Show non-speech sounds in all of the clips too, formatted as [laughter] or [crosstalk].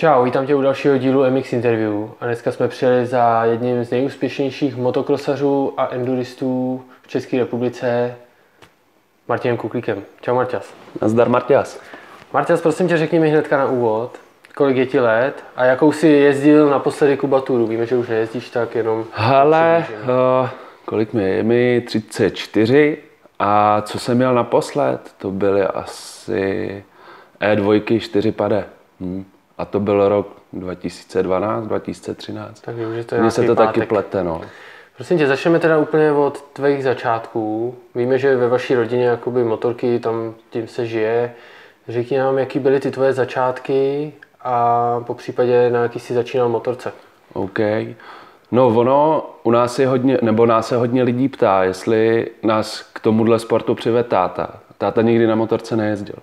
Čau, vítám tě u dalšího dílu MX Interview a dneska jsme přijeli za jedním z nejúspěšnějších motokrosařů a enduristů v České republice, Martinem Kuklíkem. Čau Marťas. Nazdar Marťas. Marťas, prosím tě, řekni mi hnedka na úvod, kolik je ti let a jakou si jezdil naposledy Kubaturu. Víme, že už nejezdíš tak jenom... Hele, uh, kolik mi je? Je mi 34 a co jsem měl naposled? To byly asi E2 4 pade. Hm. A to byl rok 2012, 2013. Tak vím, že to je Mně se to pátek. taky plete, no. Prosím tě, začneme teda úplně od tvých začátků. Víme, že ve vaší rodině jakoby motorky, tam tím se žije. Řekni nám, jaký byly ty tvoje začátky a po případě na jaký jsi začínal motorce. OK. No ono, u nás je hodně, nebo nás se hodně lidí ptá, jestli nás k tomuhle sportu přivede táta. Táta nikdy na motorce nejezdil.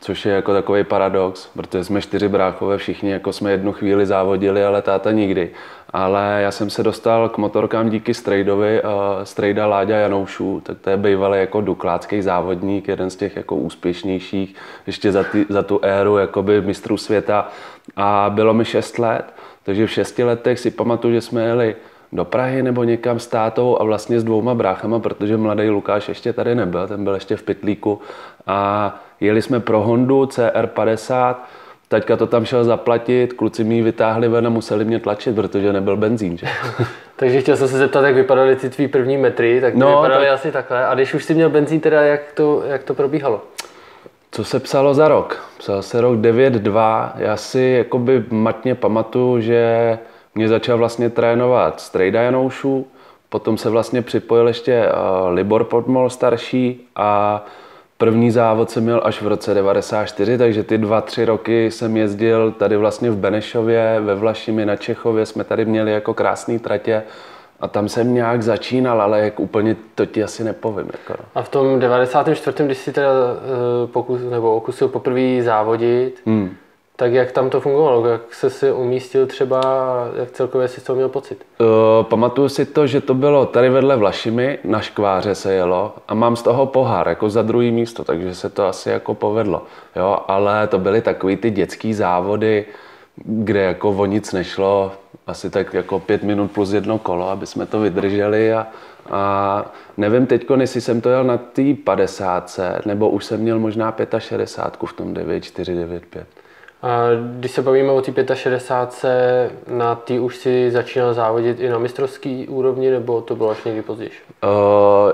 Což je jako takový paradox, protože jsme čtyři bráchové, všichni jako jsme jednu chvíli závodili, ale táta nikdy. Ale já jsem se dostal k motorkám díky Strejdovi, uh, Strejda Láďa Janoušů, tak to je bývalý jako duklácký závodník, jeden z těch jako úspěšnějších, ještě za, ty, za tu éru jakoby mistrů světa. A bylo mi 6 let, takže v šesti letech si pamatuju, že jsme jeli do Prahy nebo někam s tátou a vlastně s dvouma bráchama, protože mladý Lukáš ještě tady nebyl, ten byl ještě v Pytlíku a jeli jsme pro Hondu CR50, Taťka to tam šel zaplatit, kluci mi ji vytáhli ven a museli mě tlačit, protože nebyl benzín. Že? [laughs] Takže chtěl jsem se zeptat, jak vypadaly ty tvý první metry, tak No, vypadaly tak- asi takhle. A když už jsi měl benzín, teda jak to, jak to probíhalo? Co se psalo za rok? Psal se rok 9-2. Já si jakoby matně pamatuju, že mě začal vlastně trénovat Strejda Janoušů, potom se vlastně připojil ještě eh, Libor Podmol starší a první závod jsem měl až v roce 94, takže ty dva, tři roky jsem jezdil tady vlastně v Benešově, ve Vlašimi na Čechově, jsme tady měli jako krásné tratě a tam jsem nějak začínal, ale jak úplně to ti asi nepovím. Jako. no. A v tom 94. když jsi teda eh, pokus, nebo okusil poprvé závodit, Hmm. Tak jak tam to fungovalo? Jak se si umístil třeba, jak celkově jsi z toho měl pocit? Uh, pamatuju si to, že to bylo tady vedle Vlašimi, na škváře se jelo a mám z toho pohár, jako za druhý místo, takže se to asi jako povedlo. Jo, ale to byly takový ty dětský závody, kde jako o nic nešlo, asi tak jako pět minut plus jedno kolo, aby jsme to vydrželi a, a nevím teď, jestli jsem to jel na té 50, nebo už jsem měl možná 65 v tom 9495. A když se bavíme o té 65, na ty už si začínal závodit i na mistrovský úrovni, nebo to bylo až někdy později? Uh,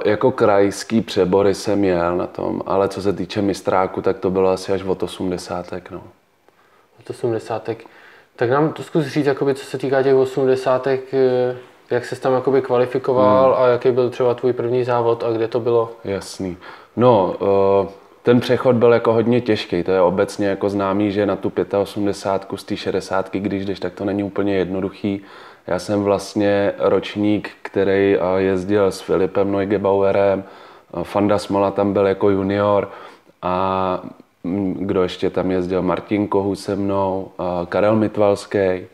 jako krajský přebory jsem jel na tom, ale co se týče mistráku, tak to bylo asi až od 80. No. Od 80. Tak nám to zkus říct, jakoby, co se týká těch 80. eh, jak se tam jakoby kvalifikoval Hmm. a jaký byl třeba tvůj první závod a kde to bylo? Jasný. No, uh, ten přechod byl jako hodně těžký. To je obecně jako známý, že na tu 85 z té 60, když jdeš, tak to není úplně jednoduchý. Já jsem vlastně ročník, který uh, jezdil s Filipem Neugebauerem, uh, Fanda Smola tam byl jako junior a kdo ještě tam jezdil, Martin Kohu se mnou, uh, Karel Mitvalský,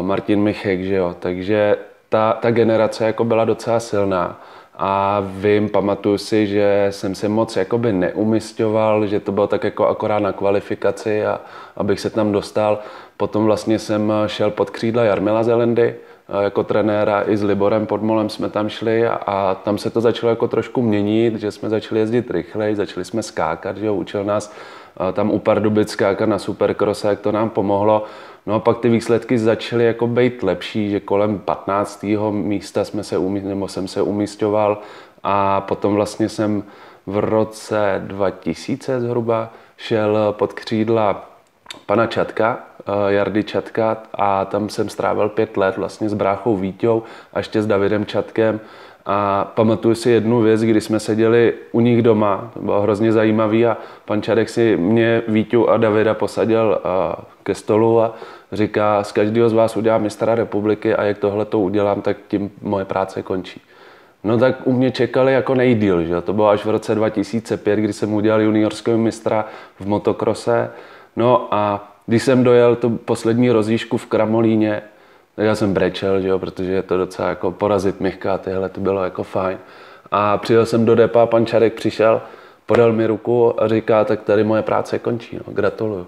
Martin Michek, že jo. Takže ta, ta generace jako byla docela silná. A vím, pamatuju si, že jsem se moc jakoby neumistoval, že to bylo tak jako akorát na kvalifikaci a abych se tam dostal. Potom vlastně jsem šel pod křídla Jarmila Zelendy a jako trenéra i s Liborem Podmolem jsme tam šli a, a tam se to začalo jako trošku měnit, že jsme začali jezdit rychleji, začali jsme skákat, že jo, učil nás a tam u Pardubic skákat na supercrosse, jak to nám pomohlo. No a pak ty výsledky začaly jako být lepší, že kolem 15. místa jsme se umí, nebo jsem se umístěval a potom vlastně jsem v roce 2000 zhruba šel pod křídla pana Čatka, eh, Jardy Čatka a tam jsem strávil pět let vlastně s bráchou Víťou a ještě s Davidem Čatkem a pamatuju si jednu věc, kdy jsme seděli u nich doma, to bylo hrozně zajímavý a pan Čadek si mě, Víťu a Davida posadil eh, ke stolu a říká, z každého z vás udělám mistra republiky a jak tohle to udělám, tak tím moje práce končí. No tak u mě čekali jako nejdíl, že? to bylo až v roce 2005, kdy jsem udělal juniorského mistra v motokrose. No a když jsem dojel tu poslední rozjížku v Kramolíně, já jsem brečel, že jo, protože je to docela jako porazit Michka a tyhle, to bylo jako fajn. A přijel jsem do depa, pan Čarek přišel, podal mi ruku a říká, tak tady moje práce končí, no, gratuluju.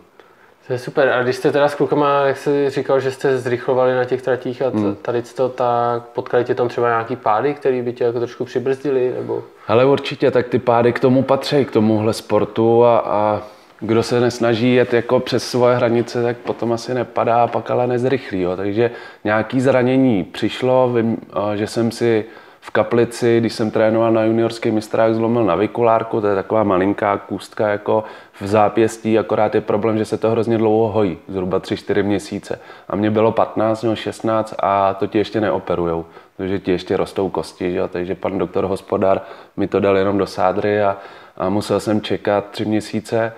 To je super. A když jste teda s klukama, jak jsi říkal, že jste zrychlovali na těch tratích a hmm. tady to, tak potkali tě tam třeba nějaký pády, které by tě jako trošku přibrzdili? Nebo... Ale určitě, tak ty pády k tomu patří, k tomuhle sportu a, a kdo se nesnaží jet jako přes svoje hranice, tak potom asi nepadá, pak ale nezrychlí. Jo. Takže nějaký zranění přišlo, vím, že jsem si v Kaplici, když jsem trénoval na juniorských mistrách, zlomil navikulárku, to je taková malinká kůstka jako v zápěstí, akorát je problém, že se to hrozně dlouho hojí, zhruba 3-4 měsíce. A mě bylo 15 nebo 16 a to ti ještě neoperujou, protože ti ještě rostou kosti, že? takže pan doktor hospodár mi to dal jenom do sádry a, a musel jsem čekat tři měsíce.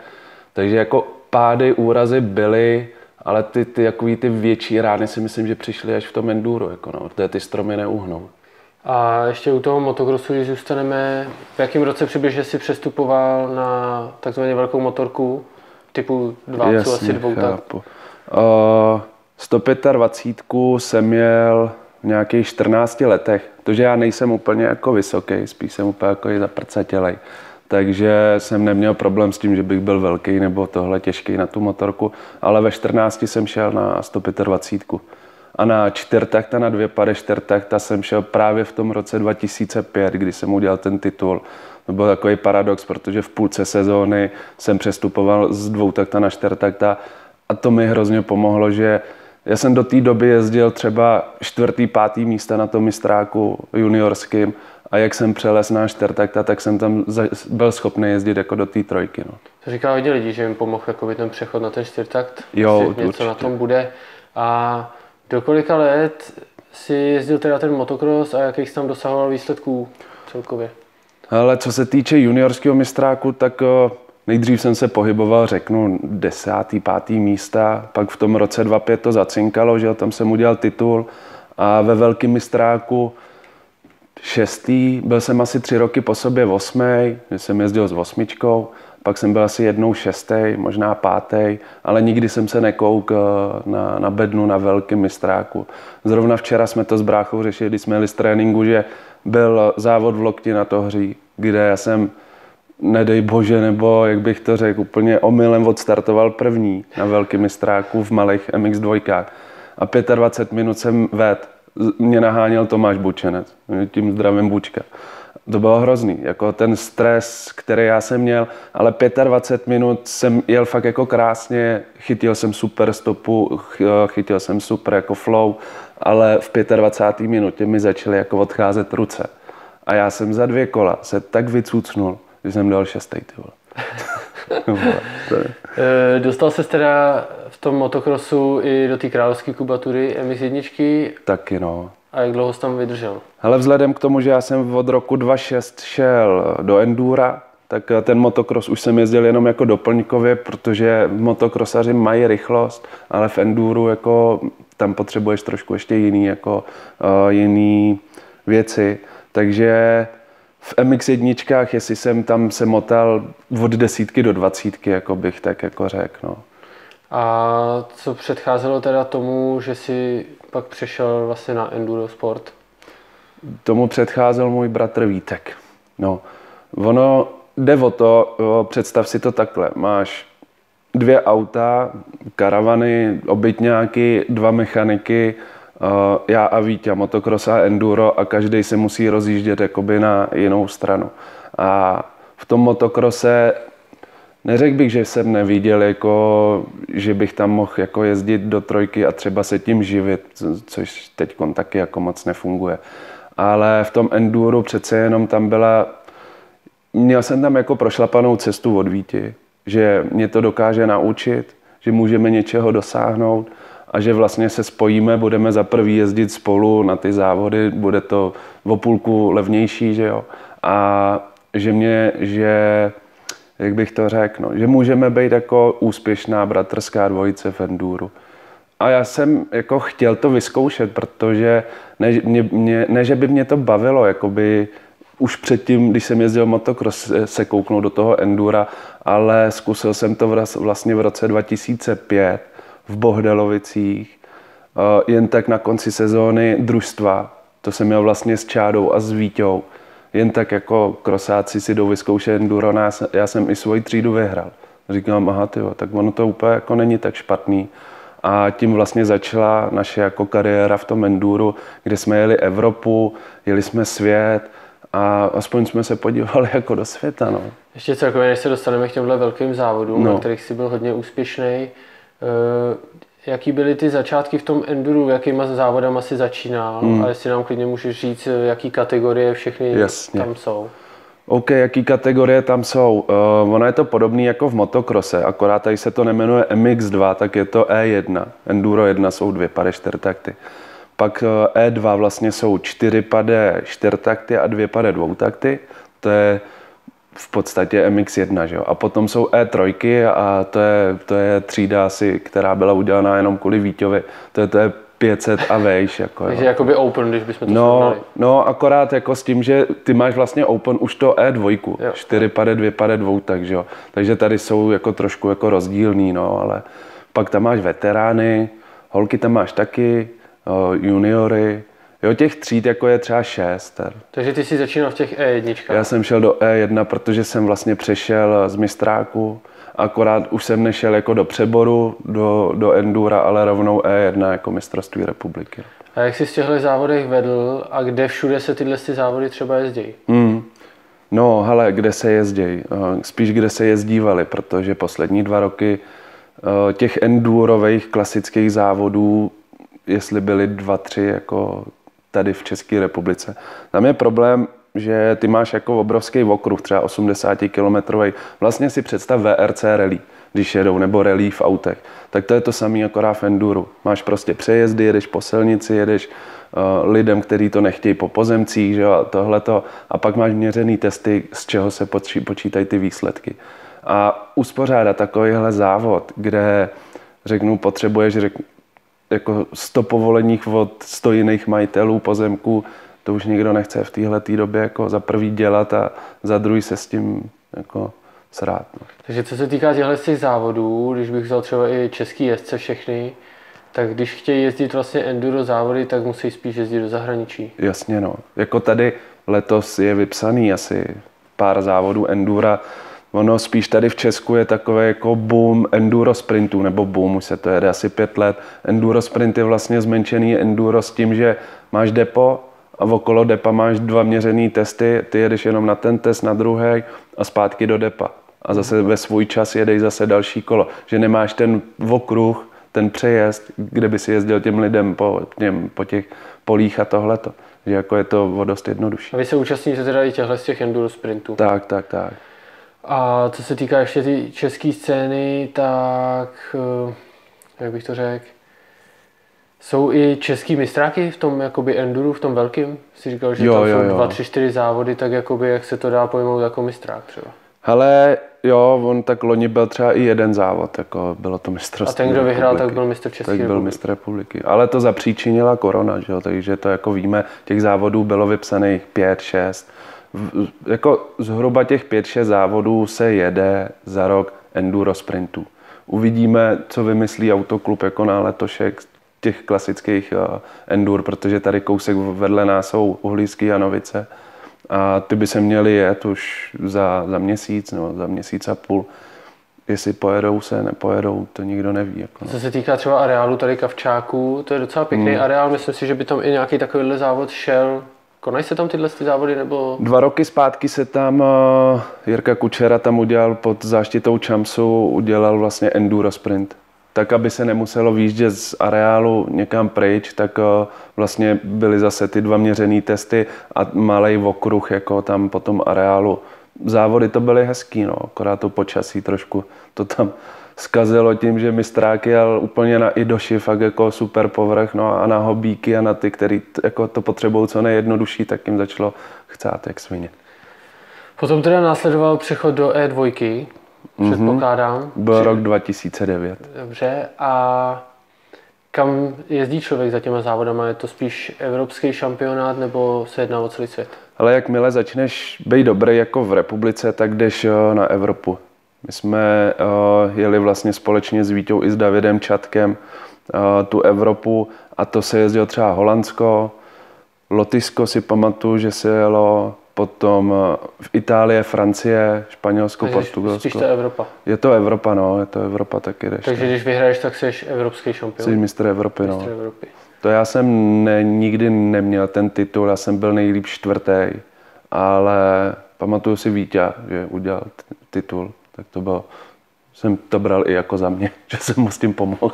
Takže jako pády, úrazy byly, ale ty, ty, jakový, ty větší rány si myslím, že přišly až v tom enduro, jako no, protože ty stromy neuhnou. A ještě u toho motocrossu, když zůstaneme, v jakém roce přibližně si přestupoval na takzvaně velkou motorku typu 2, Jasně, asi dvou tak? Uh, 125 jsem měl v nějakých 14 letech, protože já nejsem úplně jako vysoký, spíš jsem úplně jako i zaprcatělej. Takže jsem neměl problém s tím, že bych byl velký nebo tohle těžký na tu motorku, ale ve 14 jsem šel na 125 a na čtyřtakta, na dvě pady čtyřtakta jsem šel právě v tom roce 2005, kdy jsem udělal ten titul. To byl takový paradox, protože v půlce sezóny jsem přestupoval z dvoutakta na čtyřtakta a to mi hrozně pomohlo, že já jsem do té doby jezdil třeba čtvrtý, pátý místa na tom mistráku juniorským a jak jsem přelez na čtyřtakta, tak jsem tam byl schopný jezdit jako do té trojky. No. To říká hodně lidí, že jim pomohl ten přechod na ten čtyřtakt, jo, něco určitě. na tom bude. A do kolika let si jezdil teda ten motocross a jakých jsi tam dosahoval výsledků celkově? Ale co se týče juniorského mistráku, tak eh, nejdřív jsem se pohyboval, řeknu, desátý, pátý místa, pak v tom roce 25 to zacinkalo, že tam jsem udělal titul a ve velkém mistráku šestý, byl jsem asi tři roky po sobě osmý, že jsem jezdil s osmičkou pak jsem byl asi jednou šestý, možná pátý, ale nikdy jsem se nekouk eh, na, na bednu na velkém mistráku. Zrovna včera jsme to s bráchou řešili, když jsme jeli z tréninku, že byl závod v Lokti na hří, kde já jsem nedej bože, nebo jak bych to řekl, úplně omylem odstartoval první na velkém mistráku v malých MX2. A 25 minut jsem ved, mě naháněl Tomáš Bučenec, tím zdravím Bučka to bylo hrozný, jako ten stres, který já jsem měl, ale 25 minut jsem jel fakt jako krásně, chytil jsem super stopu, chytil jsem super jako flow, ale v 25. minutě mi začaly jako odcházet ruce. A já jsem za dvě kola se tak vycucnul, že jsem dal šestý, ty vole. [laughs] Eh, dostal se teda v tom motokrosu i do té královské kubatury MX1? Taky no. A jak dlouho jsi tam vydržel? Ale vzhledem k tomu, že já jsem od roku 2006 šel do Endura, tak ten motocross už jsem jezdil jenom jako doplňkově, protože motokrosaři mají rychlost, ale v enduru jako tam potřebuješ trošku ještě jiný, jako, uh, jiný věci. Takže v MX1, jestli jsem tam se motal od desítky do dvacítky, jako bych tak jako řekl. No. A co předcházelo teda tomu, že si pak přešel vlastně na enduro sport? Tomu předcházel můj bratr Vítek. No, ono jde o to, představ si to takhle, máš dvě auta, karavany, obytňáky, dva mechaniky, já a Vítě, motocross a enduro a každý se musí rozjíždět jakoby na jinou stranu. A v tom motokrose Neřekl bych, že jsem neviděl, jako, že bych tam mohl jako jezdit do trojky a třeba se tím živit, což teď taky jako moc nefunguje. Ale v tom enduro přece jenom tam byla, měl jsem tam jako prošlapanou cestu od Víti, že mě to dokáže naučit, že můžeme něčeho dosáhnout a že vlastně se spojíme, budeme za prvý jezdit spolu na ty závody, bude to o půlku levnější, že jo. A že mě, že jak bych to řekl, no, že můžeme být jako úspěšná bratrská dvojice v enduru. A já jsem jako chtěl to vyzkoušet, protože ne, mě, mě, ne že by mě to bavilo, jakoby už předtím, když jsem jezdil motocross, se kouknout do toho endura, ale zkusil jsem to vlastně v roce 2005 v Bohdelovicích, eh, jen tak na konci sezóny družstva. To jsem měl vlastně s Čádou a s Víťou jen tak jako krosáci si jdou vyzkoušet enduro, já jsem i svoji třídu vyhrál. Říkám, aha, tyjo, tak ono to úplně jako není tak špatný. A tím vlastně začala naše jako kariéra v tom enduru, kde jsme jeli Evropu, jeli jsme svět a aspoň jsme se podívali [laughs] jako do světa. No. Ještě celkově, než se dostaneme k těmhle velkým závodům, no. na kterých jsi byl hodně úspěšný, jaký byly ty začátky v tom enduru, jakýma závodama si začínal hmm. a jestli nám klidně můžeš říct, jaký kategorie všechny Jasně. tam jsou. OK, jaký kategorie tam jsou? Uh, ono je to podobný jako v motokrose, akorát tady se to nemenuje MX2, tak je to E1. Enduro 1 jsou dvě pade čtyřtakty. Pak E2 eh, vlastně jsou čtyři pade čtyřtakty a dvě pade dvoutakty. To je v podstatě MX1, že jo? A potom jsou E3 a to je, to je třída asi, která byla udělaná jenom kvůli Víťovi. To je, to je 500 a vejš. Jako, Takže jo. jakoby open, když bychom to no, srovnali. No, akorát jako s tím, že ty máš vlastně open už to E2, jo. 4 pade, 2 pade, 2, takže jo. Takže tady jsou jako trošku jako rozdílný, no, ale pak tam máš veterány, holky tam máš taky, juniory, Jo, těch tříd jako je třeba šest. Takže ty jsi začínal v těch E1? Já jsem šel do E1, protože jsem vlastně přešel z mistráku. Akorát už jsem nešel jako do přeboru, do, do Endura, ale rovnou E1 jako mistrovství republiky. A jak jsi z těchto závodech vedl a kde všude se tyhle ty závody třeba jezdí? Hmm. No, hele, kde se jezdí? Spíš kde se jezdívali, protože poslední dva roky eh, těch endurových klasických závodů, jestli byly dva, tři jako tady v České republice. Tam je problém, že ty máš jako obrovský okruh, třeba 80 km. Vlastně si představ VRC rally, když jedou, nebo rally v autech. Tak to je to samé akorát v enduru. Máš prostě přejezdy, jedeš po silnici, jedeš uh, lidem, kteří to nechtějí po pozemcích, že jo, tohleto. A pak máš měřený testy, z čeho se počítají ty výsledky. A uspořádat takovýhle závod, kde řeknu, potřebuješ řek, jako 100 povoleních od 100 jiných majitelů pozemků, to už nikdo nechce v téhle době jako za prvý dělat a za druhý se s tím jako srát. No. Takže co se týká těchto těch závodů, když bych vzal třeba i český jezdce všechny, tak když chtějí jezdit vlastně enduro závody, tak musí spíš jezdit do zahraničí. Jasně no. Jako tady letos je vypsaný asi pár závodů endura, Ono spíš tady v Česku je takové jako boom enduro sprintů, nebo boom, už se to jede asi pět let. Enduro sprint je vlastně zmenšený enduro s tím, že máš depo a okolo depa máš dva měřený testy, ty jedeš jenom na ten test, na druhý a zpátky do depa. A zase ve svůj čas jedeš zase další kolo. Že nemáš ten okruh, ten přejezd, kde by si jezdil těm lidem po, těm, po těch polích a tohleto. Že jako je to o dost jednodušší. A vy se účastníte teda i těchto z těch enduro sprintů? Tak, tak, tak. A co se týká ještě ty české scény, tak eh, jak bych to řekl, jsou i český mistráky v tom jakoby enduru, v tom velkým? Jsi říkal, že jo, tam jo, jsou jo. dva, tři, čtyři závody, tak jakoby jak se to dá pojmout jako mistrák třeba? Hele, jo, on tak loni byl třeba i jeden závod, jako bylo to mistrovství. A ten, kdo republiky. vyhrál, tak byl mistr České Tak byl mistr republiky. Ale to zapříčinila korona, že jo, takže to jako víme, těch závodů bylo vypsaných pět, šest jako zhruba těch 5-6 závodů se jede za rok enduro sprintů. Uvidíme, co vymyslí autoklub jako na letošek těch klasických uh, endur, protože tady kousek vedle nás jsou Uhlíský Janovice a ty by se měly jet už za, za měsíc nebo za měsíc a půl. Jestli pojedou se, nepojedou, to nikdo neví. Jako no. Co se týká třeba areálu tady Kavčáků, to je docela pěkný hmm. areál, myslím si, že by tam i nějaký takovýhle závod šel Konají se tam tyhle ty závody? Nebo... Dva roky zpátky se tam uh, Jirka Kučera tam udělal pod záštitou Čamsu, udělal vlastně enduro sprint. Tak, aby se nemuselo výjíždět z areálu někam pryč, tak uh, vlastně byly zase ty dva měřené testy a malý okruh jako tam po tom areálu. Závody to byly hezký, no, akorát to počasí trošku to tam zkazilo tím, že mistrák jel úplně na Idoši, fakt jako super povrch, no a na hobíky a na ty, který jako to potřebují co nejjednodušší, tak jim začalo chcát jak svině. Potom teda následoval přechod do E2, předpokládám. Mm-hmm. Byl rok 2009. Dobře, a kam jezdí člověk za těma závodama? Je to spíš evropský šampionát nebo se jedná o celý svět? Ale jakmile začneš být dobrý jako v republice, tak jdeš eh, na Evropu. My jsme uh, jeli vlastně společně s Vítou i s Davidem Čatkem uh, tu Evropu a to se jezdilo třeba Holandsko, Lotyšsko si pamatuju, že se jelo, potom eh, v Itálie, Francie, Španělsko, Takže Portugalsko. Spíš to je Evropa. Je to Evropa, no, je to Evropa taky jdeš. Takže když vyhraješ, tak jsi evropský Jsi šampion. mistr Evropy, no. Mistr Evropy. To já jsem ne, nikdy neměl ten titul, já jsem byl nejlíp čtvrtý, ale pamatuju si Vítě, že udělal titul, tak to bylo, jsem to bral i jako za mě, [laughs] že jsem mu s tím pomohl.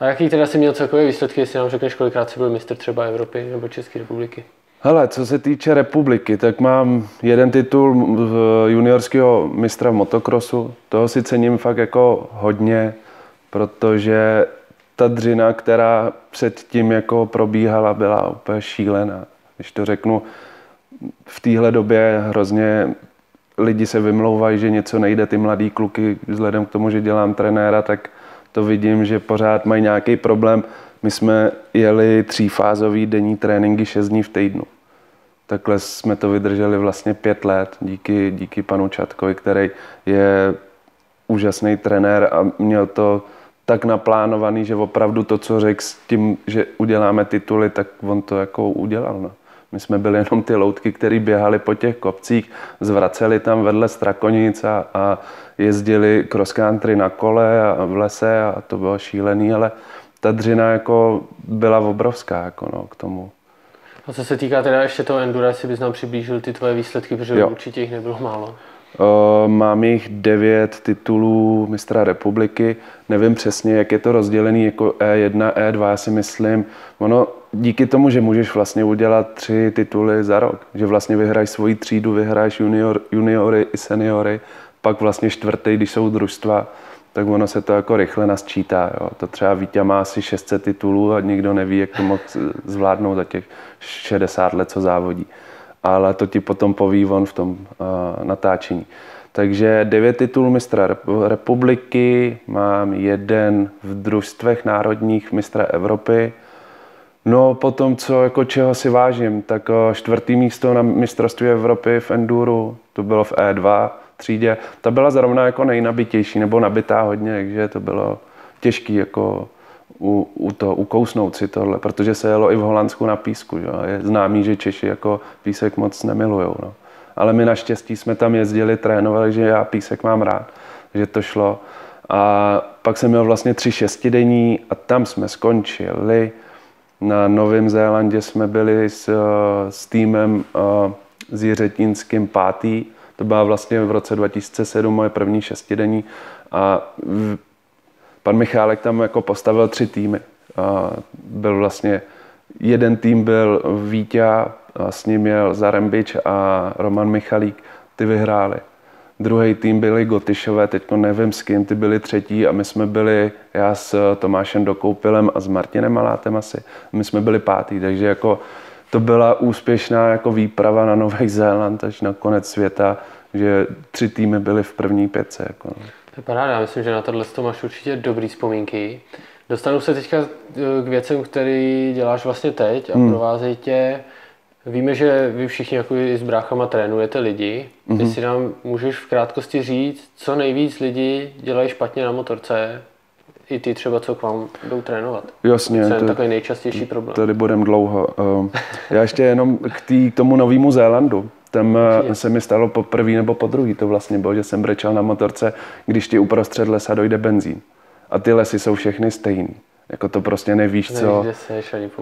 A jaký teda jsi měl celkové výsledky, jestli nám řekneš, kolikrát jsi byl mistr třeba Evropy nebo České republiky? Hele, co se týče republiky, tak mám jeden titul juniorského mistra v motokrosu. Toho si cením fakt jako hodně, protože ta dřina, která předtím jako probíhala, byla úplně šílená. Když to řeknu, v téhle době hrozně lidi se vymlouvají, že něco nejde, ty mladý kluky, vzhledem k tomu, že dělám trenéra, tak to vidím, že pořád mají nějaký problém. My jsme jeli třífázový denní tréninky 6 dní v týdnu. Takhle jsme to vydrželi vlastně pět let díky, díky panu Čatkovi, který je úžasný trenér a měl to tak naplánovaný, že opravdu to, co řekl s tím, že uděláme tituly, tak on to jako udělal. No. My jsme byli jenom ty loutky, které běhali po těch kopcích, zvraceli tam vedle Strakonic a, a jezdili cross country na kole a v lese a to bylo šílený, ale ta dřina jako byla obrovská jako no, k tomu. A co se týká teda ještě toho Endura, jestli bys nám přiblížil ty tvoje výsledky, protože Jo. určitě jich nebylo málo. O, Mám jich devět titulů mistra republiky. Nevím přesně, jak je to rozdělený jako E1, E2, já si myslím. Ono díky tomu, že můžeš vlastně udělat tři tituly za rok, že vlastně vyhraješ svoji třídu, vyhraješ junior, juniory i seniory, pak vlastně čtvrtý, když jsou družstva, tak ono se to jako rychle nasčítá. Jo. To třeba Vítě má asi 600 titulů a nikdo neví, jak to mohl zvládnout za těch 60 let, co závodí ale to ti potom poví on v tom uh, natáčení. Takže devět titulů mistra rep- republiky, mám jeden v družstvech národních mistra Evropy. No potom, co jako čeho si vážím, tak uh, čtvrtý místo na mistrovství Evropy v Enduru, to bylo v E2 třídě, ta byla zrovna jako nejnabitější, nebo nabitá hodně, takže to bylo těžký jako u, u to, ukousnout si tohle, protože se jelo i v Holandsku na písku. Jo. Je známý, že Češi jako písek moc nemilujou. No. Ale my naštěstí jsme tam jezdili, trénovali, že já písek mám rád, že to šlo. A pak jsem měl vlastně tři šestidenní a tam jsme skončili. Na Novém Zélandě jsme byli s, s týmem eh, s Jiřetínským pátý. To byla vlastně v roce 2007 moje první šestidenní. A pan Michálek tam jako postavil tři týmy. A byl vlastně, jeden tým byl Vítě, s ním jel Zarembič a Roman Michalík, ty vyhráli. Druhý tým byli Gotyšové, teď nevím s kým, ty byli třetí a my jsme byli, já s Tomášem Dokoupilem a s Martinem Malátem asi, my jsme byli pátý, takže jako to byla úspěšná jako výprava na Nový Zéland až na konec světa, že tři týmy byly v první pětce. Jako no. To je paráda, já myslím, že na tohle to máš určitě dobrý vzpomínky. Dostanu se teďka eh, k věcem, který děláš vlastně teď a hmm. provázejí tě. Víme, že vy všichni jako i s bráchama trénujete lidi. Mhm. Ty si nám můžeš v krátkosti říct, co nejvíc lidi dělají špatně na motorce, i ty třeba, co k vám jdou trénovat. Jasně, Co je to- takový nejčastější problém. Tady budem dlouho. Ehm, Já ještě jenom k, tý, k tomu novému Zélandu. Tam eh, Určitě. se mi stalo po prvý nebo po druhý to vlastně bylo, že jsem brečel na motorce, když ti uprostřed lesa dojde benzín. A ty lesy jsou všechny stejný. Jako to prostě nevíš, Nevíš, co.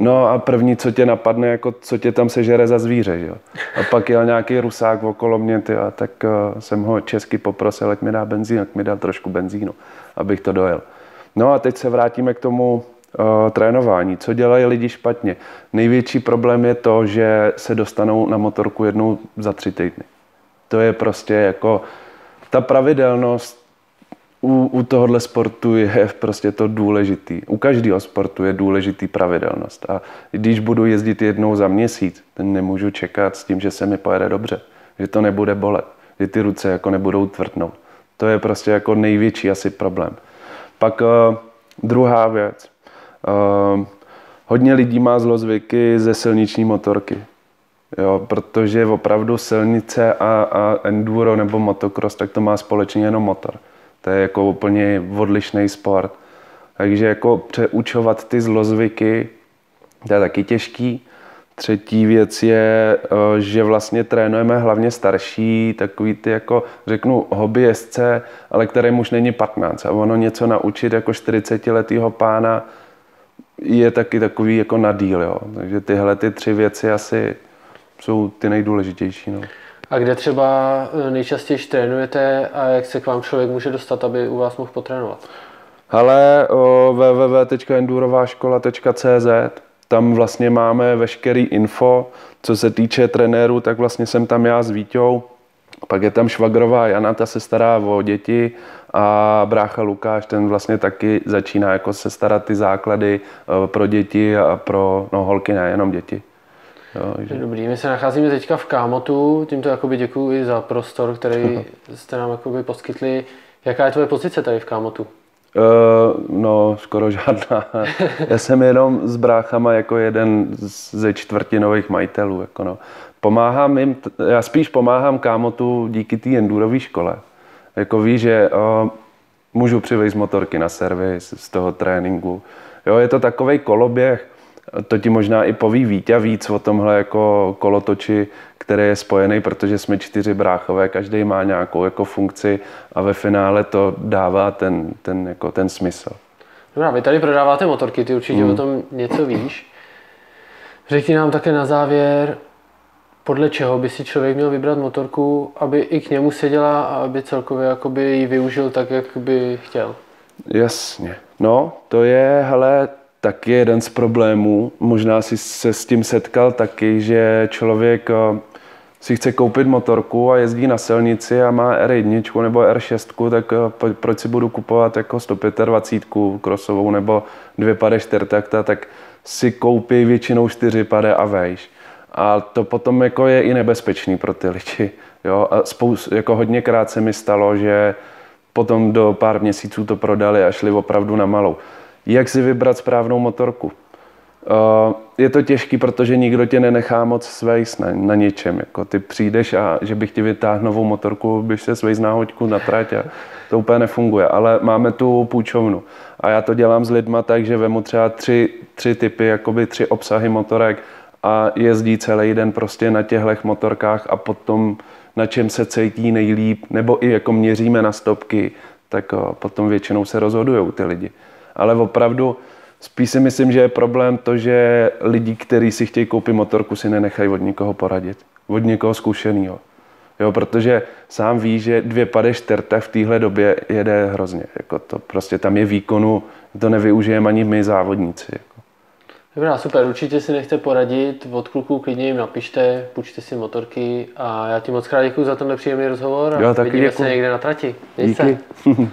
No a první, co tě napadne, jako co tě tam sežere za zvíře, jo. A pak jel nějaký rusák okolo mě, ty, a tak uh, jsem ho česky poprosil, ať mi dá benzín, ať mi dal trošku benzínu, abych to dojel. No a teď se vrátíme k tomu uh, trénování. Co dělají lidi špatně? Největší problém je to, že se dostanou na motorku jednou za tři týdny. To je prostě jako ta pravidelnost u, u tohohle sportu je [laughs] prostě to důležitý. U každého sportu je důležitý pravidelnost. A když budu jezdit jednou za měsíc, tak nemůžu čekat s tím, že se mi pojede dobře. Že to nebude bolet. Že ty ruce jako nebudou tvrdnout. To je prostě jako největší asi problém. Pak uh, druhá věc. Uh, hodně lidí má zlozvyky ze silniční motorky. Jo, protože opravdu silnice a, a enduro nebo motocross, tak to má společně jenom motor. To je jako úplně odlišný sport. Takže jako přeučovat ty zlozvyky, to je taky těžký. Třetí věc je, eh, že vlastně trénujeme hlavně starší, takový ty jako, řeknu, hobbyjezdce, ale kterým už není 15. A ono něco naučit jako 40-letýho pána je taky takový jako na díl, jo. Takže tyhle ty tři věci asi jsou ty nejdůležitější, no. A kde třeba eh, nejčastěji trénujete a jak se k vám člověk může dostat, aby u vás mohl potrénovat? Ale www.endurováškola.cz tam vlastně máme veškerý info, co se týče trenérů, tak vlastně jsem tam já s Vítou, pak je tam švagrová Jana, ta se stará o děti a brácha Lukáš, ten vlastně taky začíná jako se starat ty základy eh, pro děti a pro no, holky, ne jenom děti. Jo, že... Dobrý, my se nacházíme teďka v Kámotu, tímto jakoby děkuji za prostor, který [laughs] jste nám jakoby poskytli. Jaká je tvoje pozice tady v Kámotu? Uh, no, skoro [laughs] žádná. Já jsem jenom s bráchama jako jeden ze čtvrtinových majitelů. Jako no. Pomáhám jim, já spíš pomáhám kámotu díky té endurové škole. Jako ví, že uh, můžu přivést motorky na servis z toho tréninku. Jo, je to takový koloběh, to ti možná i poví Vítě víc o tomhle jako kolotoči, který je spojený, protože jsme čtyři bráchové, každý má nějakou jako funkci a ve finále to dává ten, ten, jako ten smysl. Dobrá, vy tady prodáváte motorky, ty určitě mm. o tom něco víš. Řekni nám také na závěr, podle čeho by si člověk měl vybrat motorku, aby i k němu seděla a aby celkově jakoby ji využil tak, jak by chtěl. Jasně. No, to je, hele, taky jeden z problémů. Možná si se s tím setkal taky, že člověk eh, si chce koupit motorku a jezdí na silnici a má R1 nebo R6, tak eh, proč si budu kupovat jako 125 krosovou nebo dvě pade čtyřtakta, tak si koupí většinou čtyři pade a vejš. A to potom jako je i nebezpečný pro ty lidi. Jo? A spoustu, jako hodněkrát se mi stalo, že potom do pár měsíců to prodali a šli opravdu na malou. Jak si vybrat správnou motorku? Uh, je to těžký, protože nikdo tě nenechá moc svejs na, na něčem. Jako ty přijdeš a že bych ti vytáhl novou motorku, bych se svejs na hoďku na trať a to úplně nefunguje. Ale máme tu půjčovnu a já to dělám s lidma tak, že vemu třeba tři, tři typy, jakoby tři obsahy motorek a jezdí celý den prostě na těchto motorkách a potom na čem se cítí nejlíp, nebo i jako měříme na stopky, tak potom většinou se rozhodují ty lidi. Ale opravdu spíš si myslím, že je problém to, že lidi, kteří si chtějí koupit motorku, si nenechají od nikoho poradit. Od někoho zkušeného. Jo, protože sám ví, že dvě pade čtvrta v téhle době jede hrozně. Jako to prostě tam je výkonu, to nevyužijeme ani my závodníci. Jako. Dobrá, super, určitě si nechte poradit, od kluků klidně jim napište, půjčte si motorky a já ti moc krát děkuji za ten příjemný rozhovor a jo, vidíme děkuji. se někde na trati. Díky. [laughs]